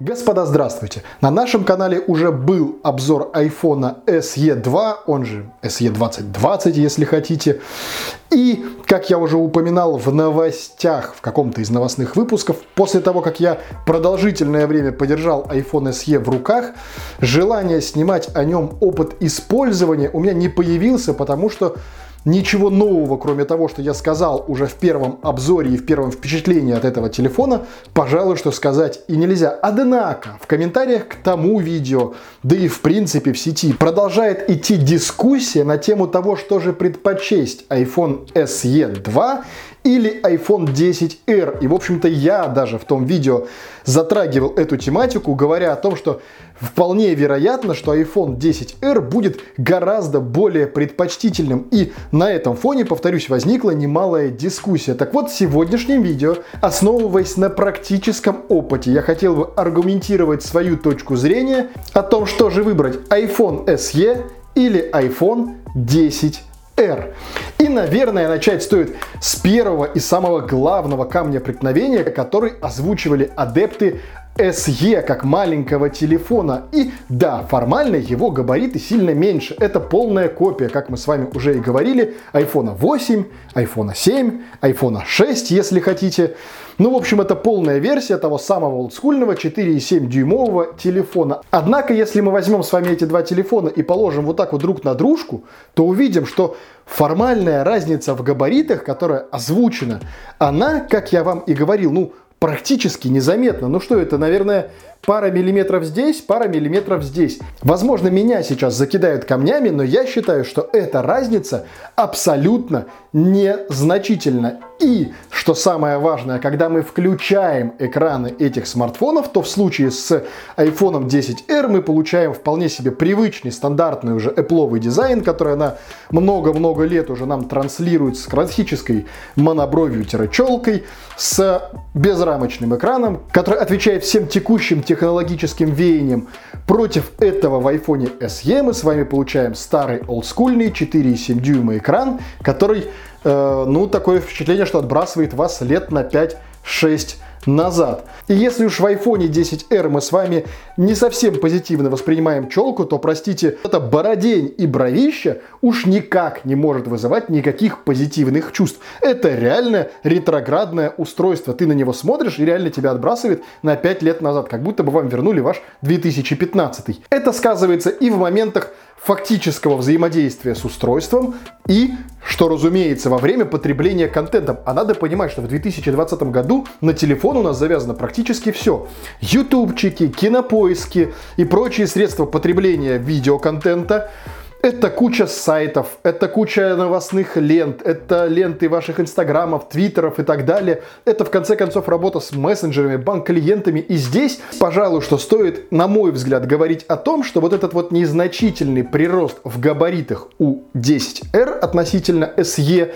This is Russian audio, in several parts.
Господа, здравствуйте! На нашем канале уже был обзор iPhone SE 2, он же SE 2020, если хотите. И, как я уже упоминал в новостях, в каком-то из новостных выпусков, после того, как я продолжительное время подержал iPhone SE в руках, желание снимать о нем опыт использования у меня не появился, потому что Ничего нового, кроме того, что я сказал уже в первом обзоре и в первом впечатлении от этого телефона, пожалуй, что сказать и нельзя. Однако, в комментариях к тому видео, да и в принципе в сети, продолжает идти дискуссия на тему того, что же предпочесть iPhone SE 2 или iPhone 10R. И, в общем-то, я даже в том видео затрагивал эту тематику, говоря о том, что вполне вероятно, что iPhone 10R будет гораздо более предпочтительным. И на этом фоне, повторюсь, возникла немалая дискуссия. Так вот, в сегодняшнем видео, основываясь на практическом опыте, я хотел бы аргументировать свою точку зрения о том, что же выбрать iPhone SE или iPhone 10 R. И, наверное, начать стоит с первого и самого главного камня преткновения, который озвучивали адепты SE как маленького телефона. И да, формально его габариты сильно меньше. Это полная копия, как мы с вами уже и говорили, iPhone 8, iPhone 7, iPhone 6, если хотите. Ну, в общем, это полная версия того самого олдскульного 4,7 дюймового телефона. Однако, если мы возьмем с вами эти два телефона и положим вот так вот друг на дружку, то увидим, что формальная разница в габаритах, которая озвучена, она, как я вам и говорил, ну, практически незаметно. Ну что это, наверное, пара миллиметров здесь, пара миллиметров здесь. Возможно, меня сейчас закидают камнями, но я считаю, что эта разница абсолютно незначительна. И, что самое важное, когда мы включаем экраны этих смартфонов, то в случае с iPhone 10R мы получаем вполне себе привычный, стандартный уже Apple дизайн, который на много-много лет уже нам транслирует с классической монобровью-челкой, с безрамочным экраном, который отвечает всем текущим технологическим веяниям. Против этого в iPhone SE мы с вами получаем старый олдскульный 4,7 дюйма экран, который, э, ну, такое впечатление, что отбрасывает вас лет на 5-6 назад. И если уж в iPhone 10R мы с вами не совсем позитивно воспринимаем челку, то, простите, это бородень и бровища уж никак не может вызывать никаких позитивных чувств. Это реально ретроградное устройство. Ты на него смотришь и реально тебя отбрасывает на 5 лет назад, как будто бы вам вернули ваш 2015. Это сказывается и в моментах фактического взаимодействия с устройством и, что разумеется, во время потребления контента. А надо понимать, что в 2020 году на телефон у нас завязано практически все. Ютубчики, кинопоиски и прочие средства потребления видеоконтента – это куча сайтов, это куча новостных лент, это ленты ваших инстаграмов, твиттеров и так далее. Это, в конце концов, работа с мессенджерами, банк-клиентами. И здесь, пожалуй, что стоит, на мой взгляд, говорить о том, что вот этот вот незначительный прирост в габаритах у 10R относительно SE,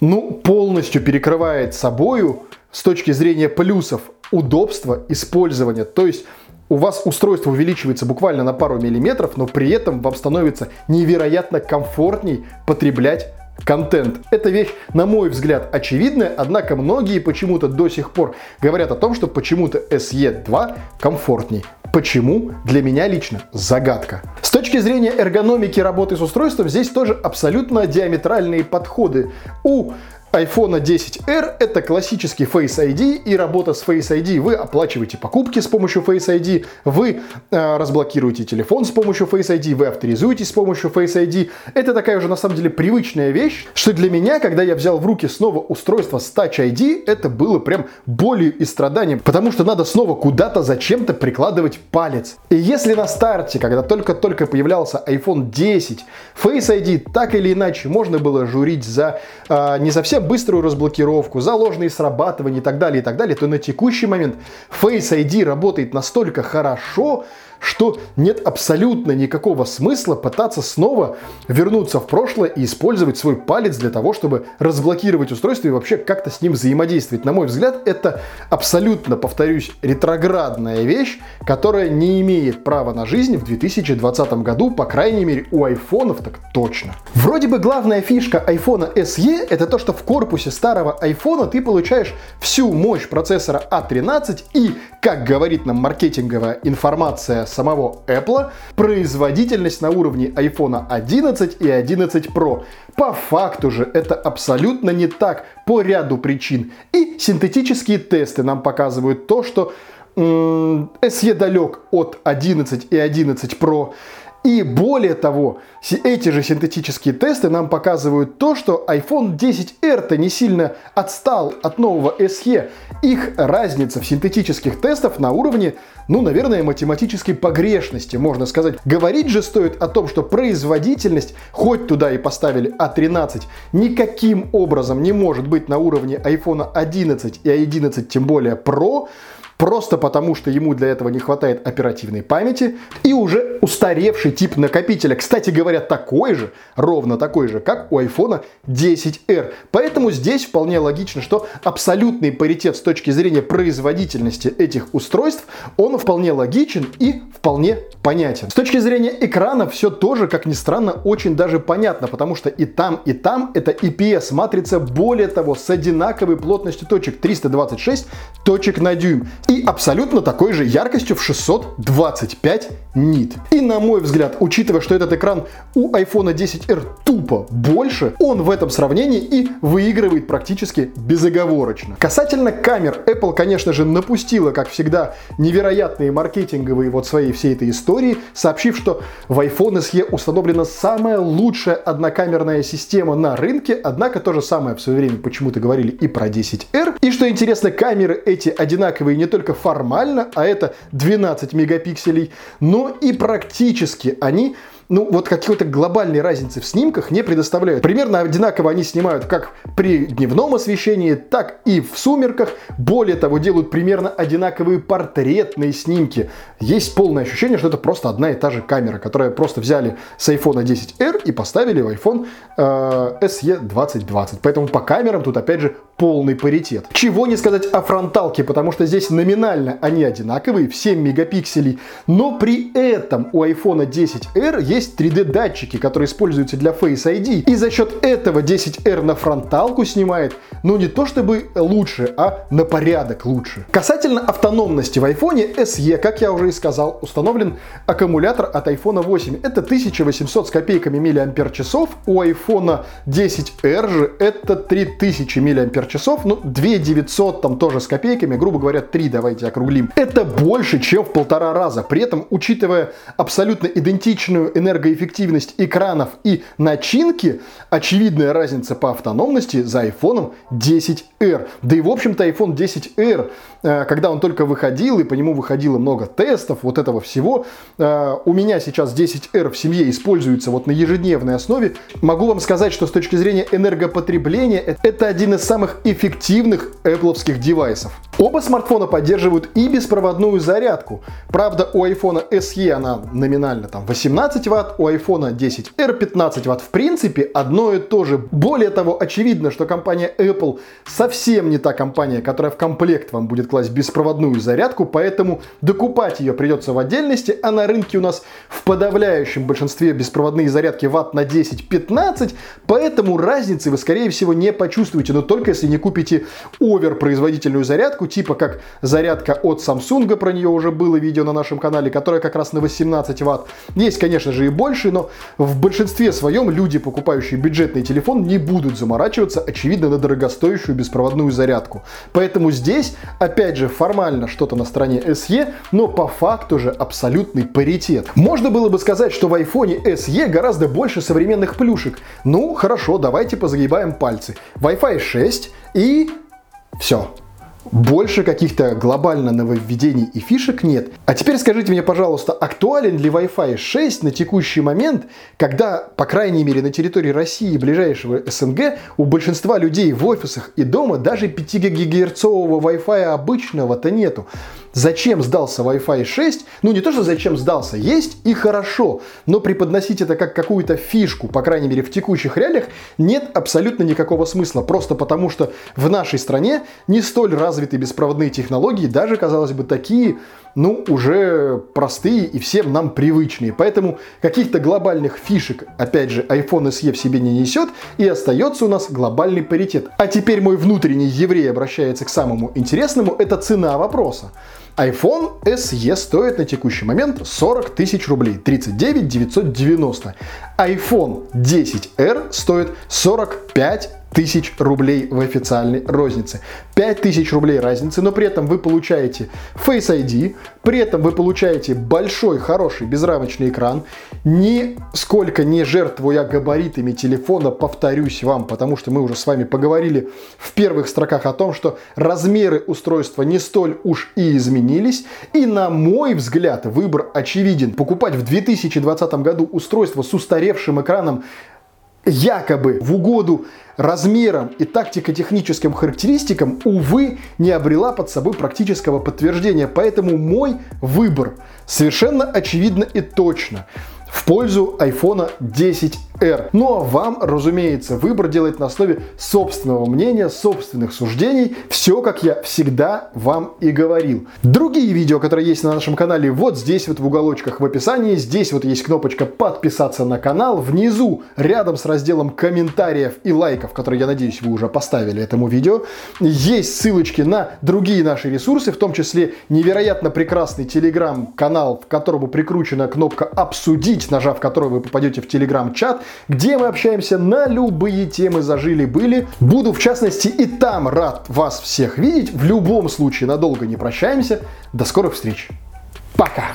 ну, полностью перекрывает собою с точки зрения плюсов удобства использования. То есть у вас устройство увеличивается буквально на пару миллиметров, но при этом вам становится невероятно комфортней потреблять контент. Эта вещь, на мой взгляд, очевидная, однако многие почему-то до сих пор говорят о том, что почему-то SE 2 комфортней. Почему? Для меня лично загадка. С точки зрения эргономики работы с устройством, здесь тоже абсолютно диаметральные подходы. У iPhone 10R это классический Face ID и работа с Face ID. Вы оплачиваете покупки с помощью Face ID, вы э, разблокируете телефон с помощью Face ID, вы авторизуетесь с помощью Face ID. Это такая уже на самом деле привычная вещь, что для меня, когда я взял в руки снова устройство с Touch ID, это было прям болью и страданием, потому что надо снова куда-то зачем-то прикладывать палец. И если на старте, когда только-только появлялся iPhone 10, Face ID так или иначе можно было журить за э, не совсем быструю разблокировку, за ложные срабатывания и так далее, и так далее, то на текущий момент Face ID работает настолько хорошо, что нет абсолютно никакого смысла пытаться снова вернуться в прошлое и использовать свой палец для того, чтобы разблокировать устройство и вообще как-то с ним взаимодействовать. На мой взгляд, это абсолютно, повторюсь, ретроградная вещь, которая не имеет права на жизнь в 2020 году, по крайней мере, у айфонов так точно. Вроде бы главная фишка iPhone SE это то, что в корпусе старого iPhone ты получаешь всю мощь процессора A13 а и, как говорит нам маркетинговая информация самого Apple, производительность на уровне iPhone 11 и 11 Pro. По факту же это абсолютно не так по ряду причин. И синтетические тесты нам показывают то, что SE далек от 11 и 11 Pro. И более того, эти же синтетические тесты нам показывают то, что iPhone 10R-то не сильно отстал от нового SE. Их разница в синтетических тестах на уровне, ну, наверное, математической погрешности, можно сказать. Говорить же стоит о том, что производительность, хоть туда и поставили A13, а никаким образом не может быть на уровне iPhone 11 и 11 тем более Pro, просто потому, что ему для этого не хватает оперативной памяти, и уже устаревший тип накопителя, кстати говоря, такой же, ровно такой же, как у iPhone 10R. Поэтому здесь вполне логично, что абсолютный паритет с точки зрения производительности этих устройств, он вполне логичен и вполне понятен. С точки зрения экрана все тоже, как ни странно, очень даже понятно, потому что и там, и там это IPS матрица, более того, с одинаковой плотностью точек 326 точек на дюйм и абсолютно такой же яркостью в 625 нит. И на мой взгляд, учитывая, что этот экран у iPhone 10R тупо больше, он в этом сравнении и выигрывает практически безоговорочно. Касательно камер, Apple, конечно же, напустила, как всегда, невероятные маркетинговые вот своей всей этой истории, сообщив, что в iPhone SE установлена самая лучшая однокамерная система на рынке, однако то же самое в свое время почему-то говорили и про 10R. И что интересно, камеры эти одинаковые не только формально, а это 12 мегапикселей, но и практически они ну, вот какой-то глобальной разницы в снимках не предоставляют. Примерно одинаково они снимают как при дневном освещении, так и в сумерках. Более того, делают примерно одинаковые портретные снимки. Есть полное ощущение, что это просто одна и та же камера, которая просто взяли с iPhone 10R и поставили в iPhone э, SE 2020. Поэтому по камерам тут опять же полный паритет. Чего не сказать о фронталке, потому что здесь номинально они одинаковые, в 7 мегапикселей, но при этом у iPhone 10R есть 3D датчики, которые используются для Face ID, и за счет этого 10R на фронталку снимает, ну не то чтобы лучше, а на порядок лучше. Касательно автономности в iPhone SE, как я уже и сказал, установлен аккумулятор от iPhone 8. Это 1800 с копейками мАч, у iPhone 10R же это 3000 мАч часов, ну, 2 900 там тоже с копейками, грубо говоря, 3 давайте округлим. Это больше, чем в полтора раза. При этом, учитывая абсолютно идентичную энергоэффективность экранов и начинки, очевидная разница по автономности за iPhone 10R. Да и, в общем-то, iPhone 10R, э, когда он только выходил, и по нему выходило много тестов, вот этого всего, э, у меня сейчас 10R в семье используется вот на ежедневной основе. Могу вам сказать, что с точки зрения энергопотребления, это один из самых эффективных Apple девайсов. Оба смартфона поддерживают и беспроводную зарядку. Правда, у iPhone SE она номинально там 18 Вт, у iPhone 10R 15 Вт. В принципе, одно и то же. Более того, очевидно, что компания Apple совсем не та компания, которая в комплект вам будет класть беспроводную зарядку, поэтому докупать ее придется в отдельности, а на рынке у нас в подавляющем большинстве беспроводные зарядки Вт на 10-15, поэтому разницы вы, скорее всего, не почувствуете, но только если не купите оверпроизводительную зарядку, типа как зарядка от Samsung, про нее уже было видео на нашем канале, которая как раз на 18 ватт. Есть, конечно же, и больше, но в большинстве своем люди, покупающие бюджетный телефон, не будут заморачиваться, очевидно, на дорогостоящую беспроводную зарядку. Поэтому здесь, опять же, формально что-то на стороне SE, но по факту же абсолютный паритет. Можно было бы сказать, что в iPhone SE гораздо больше современных плюшек. Ну, хорошо, давайте позагибаем пальцы. Wi-Fi 6 и все. Больше каких-то глобально нововведений и фишек нет. А теперь скажите мне, пожалуйста, актуален ли Wi-Fi 6 на текущий момент, когда, по крайней мере, на территории России и ближайшего СНГ у большинства людей в офисах и дома даже 5 гигагерцового Wi-Fi обычного-то нету. Зачем сдался Wi-Fi 6, ну не то, что зачем сдался, есть и хорошо, но преподносить это как какую-то фишку, по крайней мере в текущих реалиях, нет абсолютно никакого смысла, просто потому что в нашей стране не столь развиты беспроводные технологии, даже, казалось бы, такие, ну, уже простые и всем нам привычные. Поэтому каких-то глобальных фишек, опять же, iPhone SE в себе не несет, и остается у нас глобальный паритет. А теперь мой внутренний еврей обращается к самому интересному, это цена вопроса iPhone SE стоит на текущий момент 40 тысяч рублей, 39 990. iPhone 10R стоит 45 тысяч рублей в официальной рознице. 5 тысяч рублей разницы, но при этом вы получаете Face ID, при этом вы получаете большой, хороший, безрамочный экран, нисколько не жертвуя габаритами телефона, повторюсь вам, потому что мы уже с вами поговорили в первых строках о том, что размеры устройства не столь уж и изменились, и на мой взгляд выбор очевиден. Покупать в 2020 году устройство с устаревшим экраном якобы в угоду размерам и тактико-техническим характеристикам, увы, не обрела под собой практического подтверждения. Поэтому мой выбор совершенно очевидно и точно в пользу iPhone 10R. Ну а вам, разумеется, выбор делать на основе собственного мнения, собственных суждений. Все, как я всегда вам и говорил. Другие видео, которые есть на нашем канале, вот здесь вот в уголочках в описании. Здесь вот есть кнопочка подписаться на канал. Внизу, рядом с разделом комментариев и лайков, которые, я надеюсь, вы уже поставили этому видео, есть ссылочки на другие наши ресурсы, в том числе невероятно прекрасный телеграм-канал, к которому прикручена кнопка «Обсудить», нажав который вы попадете в телеграм-чат, где мы общаемся на любые темы зажили-были. Буду, в частности, и там рад вас всех видеть. В любом случае, надолго не прощаемся. До скорых встреч. Пока!